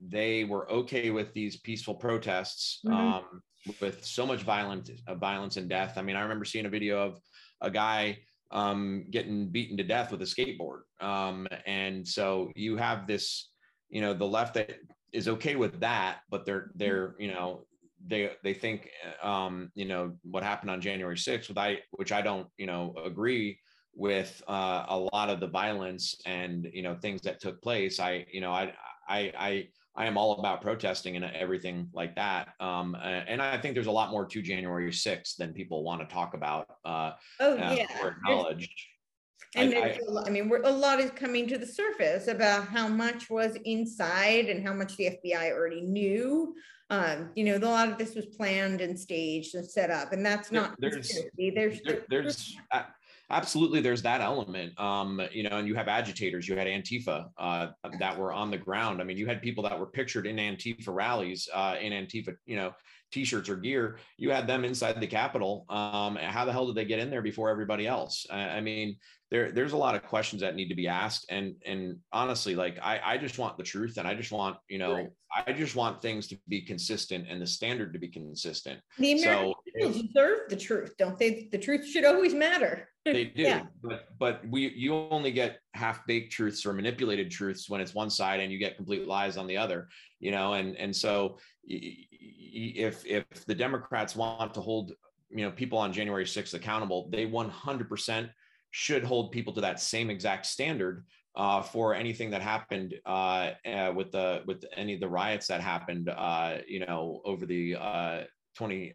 they were okay with these peaceful protests. Mm-hmm. Um, with so much violence, uh, violence and death. I mean, I remember seeing a video of a guy um, getting beaten to death with a skateboard. Um, and so you have this, you know, the left that is okay with that, but they're they're you know they they think um, you know what happened on January 6th, with I which I don't you know agree with uh, a lot of the violence and you know things that took place. I you know I I I I am all about protesting and everything like that. Um, and I think there's a lot more to January 6th than people want to talk about uh, oh, uh, yeah. or acknowledge. And I, I, I mean, a lot is coming to the surface about how much was inside and how much the FBI already knew. Um, you know, a lot of this was planned and staged and set up, and that's not there's there's there, there's absolutely there's that element um, you know and you have agitators you had antifa uh, that were on the ground. I mean you had people that were pictured in antifa rallies uh, in antifa you know t-shirts or gear. You had them inside the capitol um, how the hell did they get in there before everybody else? I, I mean there there's a lot of questions that need to be asked and and honestly like i i just want the truth and i just want you know right. i just want things to be consistent and the standard to be consistent the american so, people deserve the truth don't they the truth should always matter they do yeah. but but we you only get half baked truths or manipulated truths when it's one side and you get complete lies on the other you know and and so if if the democrats want to hold you know people on january 6th accountable they 100% should hold people to that same exact standard uh, for anything that happened uh, uh, with the with any of the riots that happened, uh, you know, over the uh, 20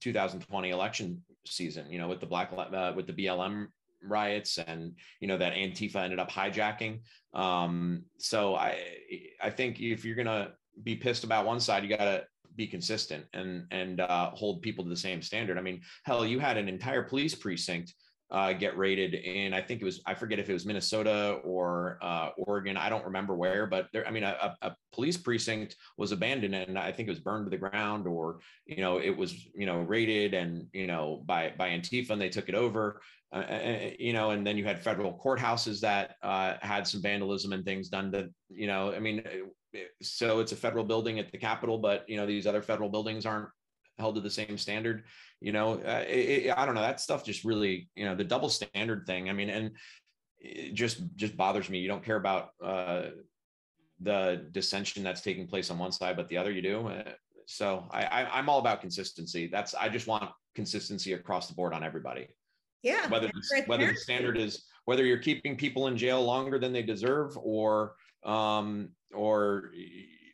2020 uh, election season. You know, with the black with the BLM riots and you know that Antifa ended up hijacking. Um, so I I think if you're gonna be pissed about one side, you gotta be consistent and and hold people to the same standard. I mean, hell, you had an entire police precinct uh, get raided in, I think it was, I forget if it was Minnesota or uh, Oregon. I don't remember where, but there, I mean, a, a, police precinct was abandoned and I think it was burned to the ground or, you know, it was, you know, raided and, you know, by, by Antifa and they took it over, uh, uh, uh you know, and then you had federal courthouses that uh, had some vandalism and things done that, you know, I mean, so it's a federal building at the Capitol, but, you know, these other federal buildings aren't held to the same standard you know uh, it, it, i don't know that stuff just really you know the double standard thing i mean and it just just bothers me. You don't care about uh, the dissension that's taking place on one side but the other you do uh, so I, I i'm all about consistency. That's i just want consistency across the board on everybody. Yeah. Whether the, whether the standard is whether you're keeping people in jail longer than they deserve or um or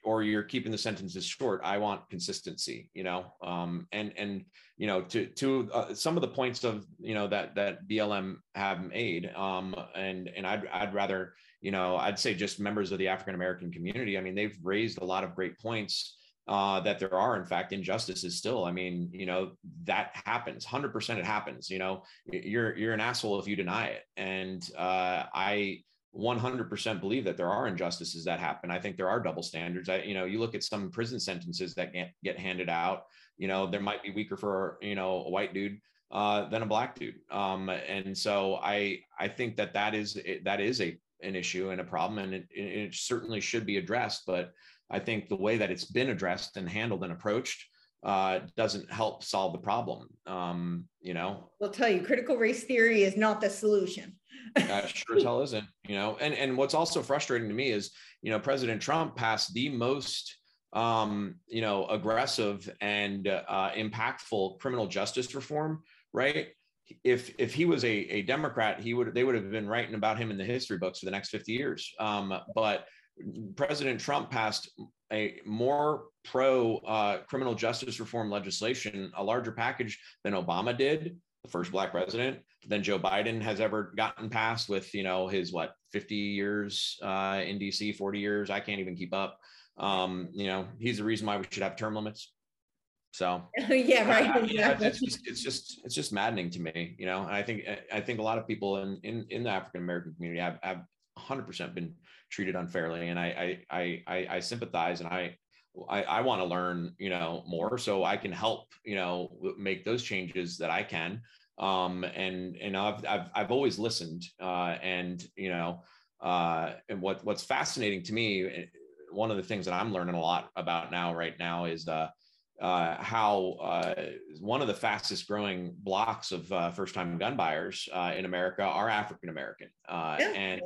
or you're keeping the sentences short i want consistency you know? Um, and and you know to to uh, some of the points of you know that that blm have made um, and and i'd i'd rather you know i'd say just members of the african american community i mean they've raised a lot of great points uh, that there are in fact injustices still. I mean you know that happens 100% it happens you know? You're you're an asshole if you deny it. And uh, i 100% believe that there are injustices that happen. I think there are double standards. I, you know, you look at some prison sentences that get, get handed out, you know, there might be weaker for, you know, a white dude uh, than a black dude. Um, and so I, I think that that is, that is a, an issue and a problem and it, it certainly should be addressed. But I think the way that it's been addressed and handled and approached uh, doesn't help solve the problem. Um, you know, I'll tell you, critical race theory is not the solution. uh, sure as hell isn't. You know, and and what's also frustrating to me is, you know, President Trump passed the most, um, you know, aggressive and uh, impactful criminal justice reform, right? If if he was a, a Democrat, he would they would have been writing about him in the history books for the next 50 years. Um, but President Trump passed a more pro uh, criminal justice reform legislation, a larger package than Obama did, the first black president, than Joe Biden has ever gotten passed with, you know, his what, 50 years uh, in DC, 40 years. I can't even keep up. Um, you know, he's the reason why we should have term limits. So yeah, right. I, exactly. it's, just, it's just it's just maddening to me, you know. And I think I think a lot of people in in, in the African American community have have 100% been treated unfairly, and I I I I sympathize, and I I, I want to learn, you know, more so I can help, you know, make those changes that I can. Um, and and I've I've I've always listened, uh, and you know, uh, and what what's fascinating to me, eh, one of the things that I'm learning a lot about now, right now, is uh, uh, how uh, one of the fastest growing blocks of uh, first time gun buyers uh, in America are African American. Uh, yeah, and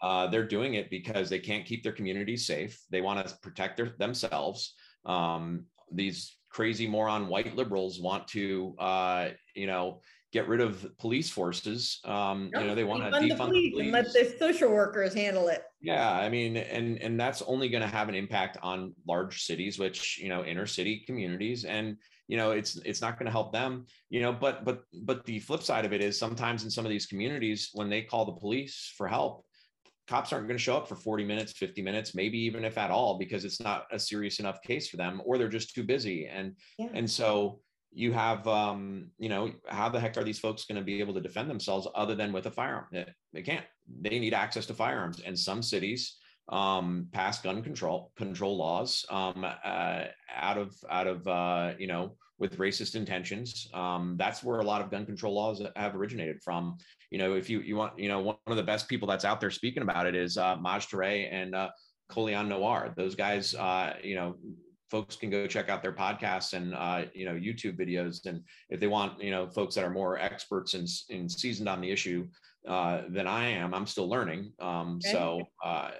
uh, they're doing it because they can't keep their communities safe. They want to protect their, themselves. Um, these crazy moron white liberals want to, uh, you know, get rid of police forces. Um, you know, they want to defund, the police, police and let the social workers handle it. Yeah, I mean, and and that's only going to have an impact on large cities, which you know, inner city communities, and you know, it's it's not going to help them. You know, but but but the flip side of it is sometimes in some of these communities, when they call the police for help, cops aren't going to show up for 40 minutes 50 minutes maybe even if at all because it's not a serious enough case for them or they're just too busy. And yeah. and so you have um you know how the heck are these folks going to be able to defend themselves other than with a firearm? They, can't. They need access to firearms. And some cities um, pass gun control control laws um, uh, out of out of uh, you know with racist intentions. Um, that's where a lot of gun control laws have originated from. You know, if you you want, you know, one of the best people that's out there speaking about it is uh, Maj Touré and uh, Colion Noir. Those guys, uh, you know, folks can go check out their podcasts and uh, you know YouTube videos. And if they want, you know, folks that are more experts and, and seasoned on the issue uh, than I am, I'm still learning. Um, okay. So, uh,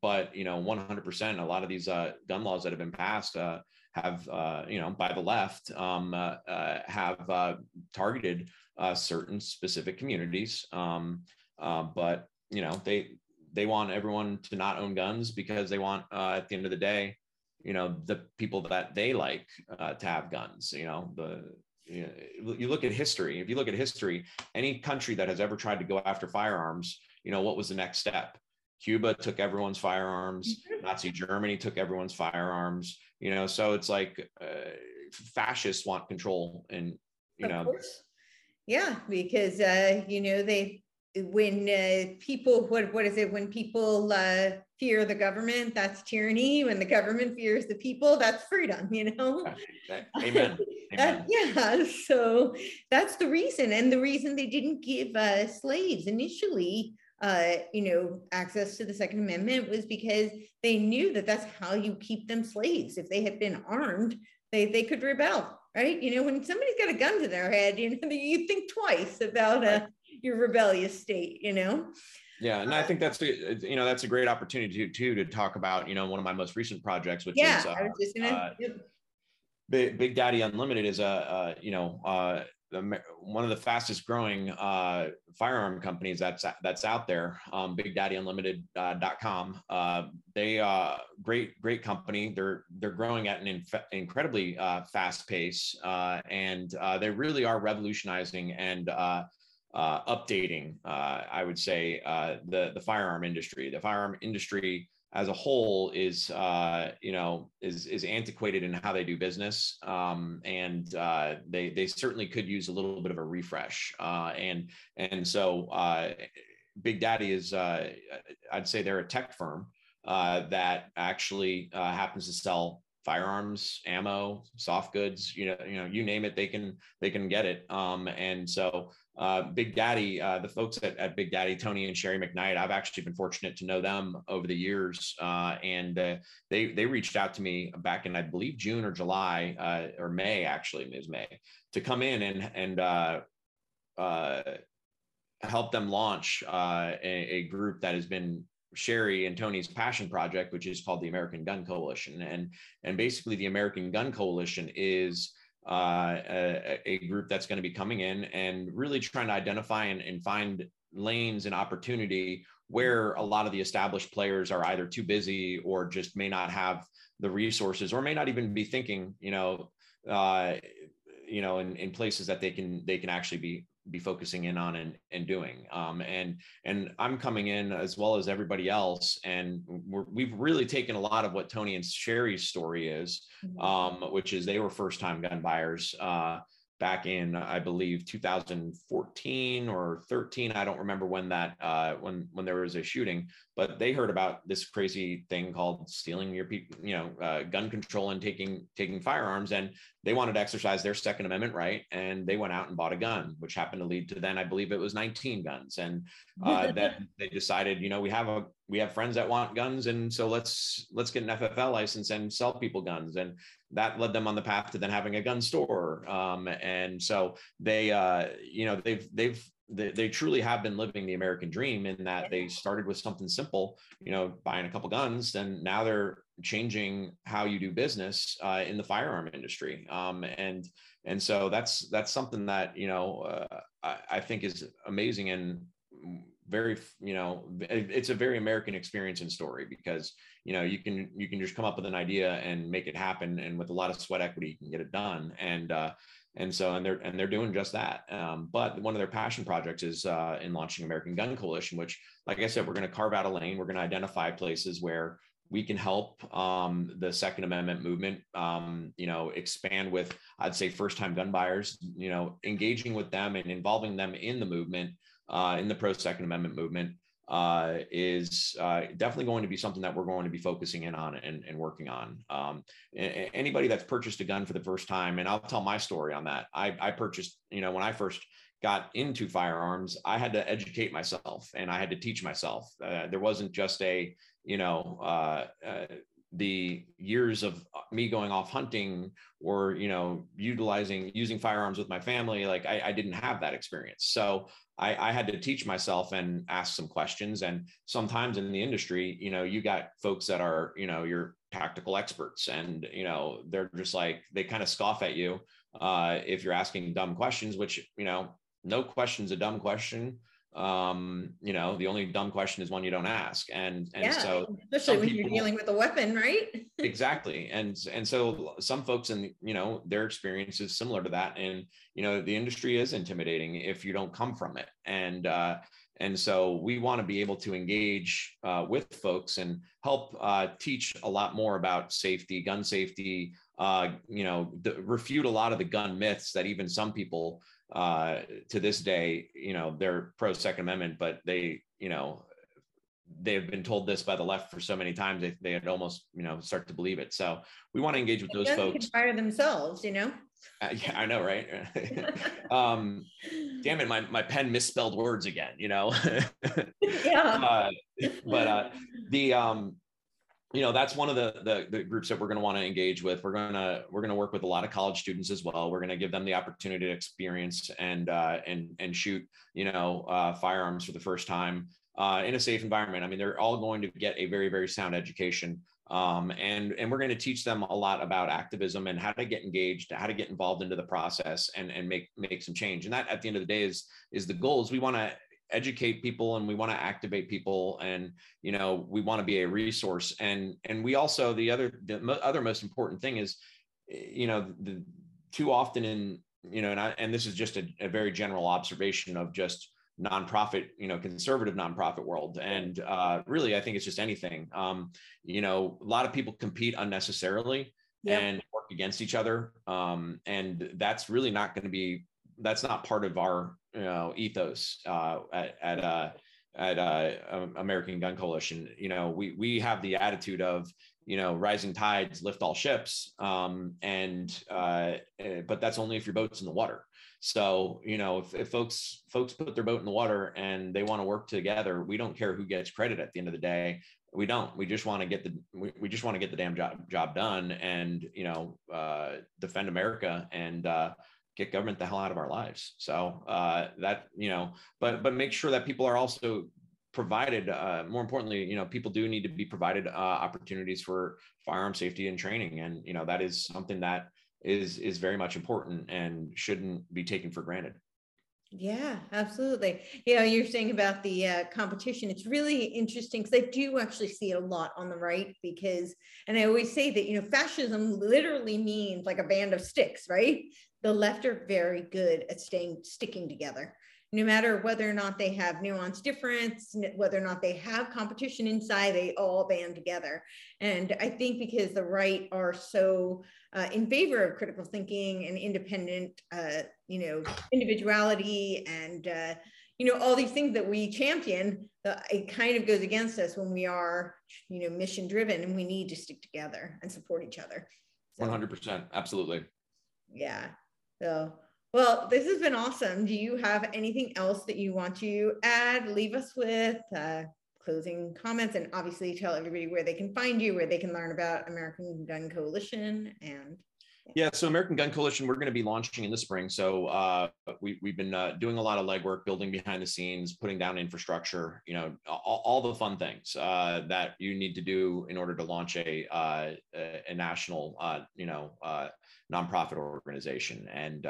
but you know, 100%. A lot of these uh, gun laws that have been passed uh, have, uh, you know, by the left, um, uh, uh, have uh, targeted uh, certain specific communities. Um, uh, but you know, they they want everyone to not own guns because they want, uh, at the end of the day, you know, the people that they like uh, to have guns. You know, the you, know, you look at history. If you look at history, any country that has ever tried to go after firearms, you know, what was the next step? Cuba took everyone's firearms. Mm-hmm. Nazi Germany took everyone's firearms. You know, so it's like uh, fascists want control, and you of know, course. yeah, because uh, you know they when uh, people what what is it? When people uh, fear the government that's tyranny. When the government fears the people that's freedom you know? Amen, amen. yeah so that's the reason and the reason they didn't give uh, slaves initially uh, you know, access to the Second Amendment was because they knew that that's how you keep them slaves. If they had been armed, they, they could rebel, right? You know, when somebody's got a gun to their head, you know, you think twice about uh, your rebellious state, you know? Yeah, and I think that's a, you know that's a great opportunity to too to talk about you know one of my most recent projects, which yeah, is uh, I was just gonna, uh, Big, Big Daddy Unlimited is a, a you know uh, one of the fastest growing uh, firearm companies that's that's out there. Um, BigDaddyUnlimited.com. Uh, uh, they uh, great great company. They're they're growing at an inf- incredibly uh, fast pace, uh, and they really are revolutionizing and updating. I would say the the firearm industry. The firearm industry as a whole is uh, you know is is antiquated in how they do business. Um, and uh, they they certainly could use a little bit of a refresh. Uh, and and so uh, Big Daddy is uh, I'd say they're a tech firm uh, that actually happens to sell firearms ammo soft goods you know you know you name it they can they can get it. Um, and so uh, Big Daddy, uh, the folks at, at, Big Daddy, Tony and Sherry McKnight, I've actually been fortunate to know them over the years, uh, and uh, they they reached out to me back in I believe June or July uh, or May actually it was May to come in and and uh, help them launch a, a, group that has been Sherry and Tony's passion project, which is called the American Gun Coalition, and and basically the American Gun Coalition is uh, a, a, group that's going to be coming in and really trying to identify and, and, find lanes and opportunity where a lot of the established players are either too busy or just may not have the resources or may not even be thinking, you know, uh, you know, in, in places that they can they can actually be be focusing in on and, and doing. Um, and and I'm coming in as well as everybody else, and we have really taken a lot of what Tony and Sherry's story is, mm-hmm. um, which is they were first time gun buyers. Uh, back in I believe 2014 or 13. I don't remember when that uh, when when there was a shooting, but they heard about this crazy thing called stealing your people, you know, uh, gun control and taking taking firearms, and they wanted to exercise their Second Amendment right, and they went out and bought a gun, which happened to lead to then I believe it was 19 guns, and uh, then they decided, you know, we have a we have friends that want guns, and so let's let's get an FFL license and sell people guns, and that led them on the path to then having a gun store. Um, and so they, uh, you know, they've they've they, they, truly have been living the American dream in that they started with something simple, you know, buying a couple guns, and now they're changing how you do business uh, in the firearm industry. Um, and and so that's that's something that you know uh, I, I think is amazing and very you know it's a very american experience and story because you know you can you can just come up with an idea and make it happen and with a lot of sweat equity you can get it done. And uh and so and they're and they're doing just that. Um, but one of their passion projects is uh, in launching american gun coalition which like i said we're going to carve out a lane. We're going to identify places where we can help um, the second amendment movement um, you know expand with i'd say first time gun buyers you know engaging with them and involving them in the movement uh, in the pro second amendment movement uh, is uh, definitely going to be something that we're going to be focusing in on and, and working on. Um, anybody that's purchased a gun for the first time, and I'll tell my story on that. I, I purchased, you know, when I first got into firearms, I had to educate myself and I had to teach myself. Uh, there wasn't just a, you know, uh, uh, the years of me going off hunting or you know utilizing using firearms with my family like i, I didn't have that experience. So I, I, had to teach myself and ask some questions. And sometimes in the industry you know you got folks that are you know your tactical experts and you know they're just like they kind of scoff at you uh, if you're asking dumb questions which you know no question's a dumb question um you know the only dumb question is one you don't ask. And and yeah, so especially when people, you're dealing with a weapon right? Exactly. And and so some folks in you know their experience is similar to that. And you know the industry is intimidating if you don't come from it. And uh and so we want to be able to engage uh, with folks and help uh, teach a lot more about safety gun safety uh, you know the, refute a lot of the gun myths that even some people uh, to this day, you know, they're pro Second Amendment, but they, you know, they've been told this by the left for so many times they they had almost you know start to believe it. So we want to engage with those folks. Fire themselves, you know. Uh, yeah, I know, right? um, damn it, my my pen misspelled words again. You know. yeah. Uh, but uh, the um, you know that's one of the, the, the groups that we're going to want to engage with. We're going to we're going to work with a lot of college students as well. We're going to give them the opportunity to experience and uh, and and shoot you know uh, firearms for the first time uh, in a safe environment. I mean they're all going to get a very very sound education um, and and we're going to teach them a lot about activism and how to get engaged how to get involved into the process and and make make some change. And that at the end of the day is is the goal is we want to educate people and we want to activate people and you know we want to be a resource. And and we also the other the other most important thing is you know the too often in you know and I, and this is just a, a very general observation of just nonprofit you know conservative nonprofit world. And uh, really i think it's just anything. Um, you know a lot of people compete unnecessarily yep. and work against each other. Um, and that's really not going to be that's not part of our you know ethos uh, at at uh, at uh, American Gun Coalition. You know, we we have the attitude of you know rising tides lift all ships, um, and uh, eh, but that's only if your boat's in the water. So you know, if, if folks folks put their boat in the water and they want to work together, we don't care who gets credit at the end of the day. We don't. We just want to get the we, we just want to get the damn job job done and you know uh, defend America and uh, get government the hell out of our lives. So uh, that you know, but but make sure that people are also provided. Uh, more importantly, you know, people do need to be provided uh, opportunities for firearm safety and training, and you know that is something that is is very much important and shouldn't be taken for granted. Yeah, absolutely. You know, you're saying about the uh, competition. It's really interesting because I do actually see it a lot on the right because, and I always say that, you know, fascism literally means like a band of sticks, right? the left are very good at staying sticking together no matter whether or not they have nuanced difference whether or not they have competition inside they all band together. And i think because the right are so uh, in favor of critical thinking and independent uh, you know individuality and uh, you know all these things that we champion it kind of goes against us when we are you know mission driven and we need to stick together and support each other. So, 100% absolutely. Yeah. So, well, this has been awesome. Do you have anything else that you want to add, leave us with? Uh, closing comments and obviously tell everybody where they can find you, where they can learn about American Gun Coalition and yeah, so American Gun Coalition, we're going to be launching in the spring. So uh, we, we've been uh, doing a lot of legwork, building behind the scenes, putting down infrastructure, you know, all, all the fun things uh, that you need to do in order to launch a, uh, a national, uh, you know, uh, nonprofit organization. And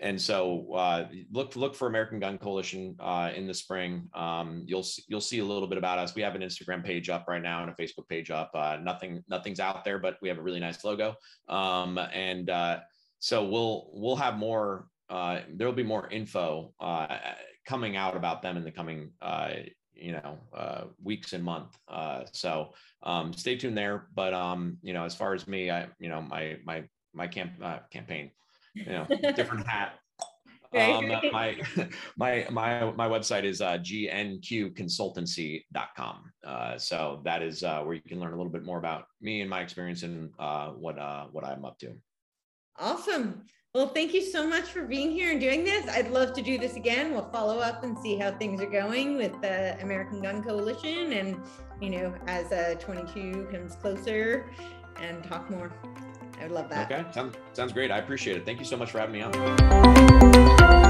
and so uh, look look for American Gun Coalition uh, in the spring. Um, you'll you'll see a little bit about us. We have an Instagram page up right now and a Facebook page up. Uh, nothing nothing's out there, but we have a really nice logo. Um, and uh, so we'll we'll have more. Uh, there will be more info uh, coming out about them in the coming you know weeks and month. so um, stay tuned there. But um, you know, as far as me, I you know my my my camp campaign you know, different hat. Um, my my my my website is uh, gnqconsultancy.com. Uh, so that is uh, where you can learn a little bit more about me and my experience and uh, what uh, what I'm up to. Awesome. Well, thank you so much for being here and doing this. I'd love to do this again. We'll follow up and see how things are going with the American Gun Coalition and, you know, as uh, 22 comes closer and talk more. I would love that. Okay. Sounds, sounds great. I appreciate it. Thank you so much for having me on.